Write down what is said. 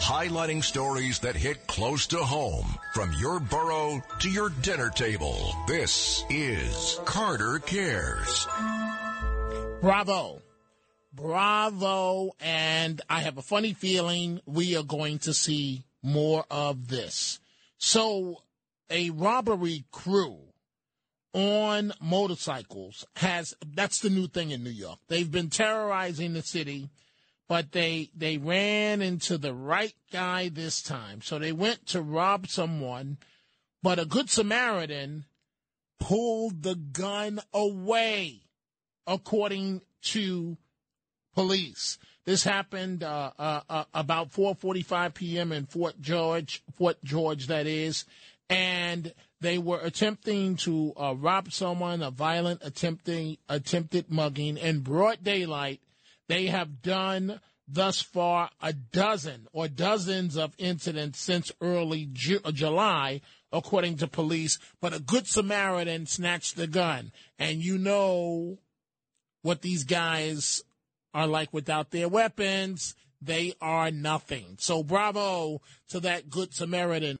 highlighting stories that hit close to home from your borough to your dinner table. This is Carter Cares. Bravo. Bravo. And I have a funny feeling we are going to see more of this. So, a robbery crew on motorcycles has that's the new thing in New York. They've been terrorizing the city but they they ran into the right guy this time. So they went to rob someone, but a good Samaritan pulled the gun away, according to police. This happened uh, uh, uh, about 4:45 p.m. in Fort George, Fort George, that is, and they were attempting to uh, rob someone, a violent attempting attempted mugging in broad daylight they have done thus far a dozen or dozens of incidents since early Ju- uh, July, according to police. But a good Samaritan snatched the gun. And you know what these guys are like without their weapons. They are nothing. So bravo to that good Samaritan.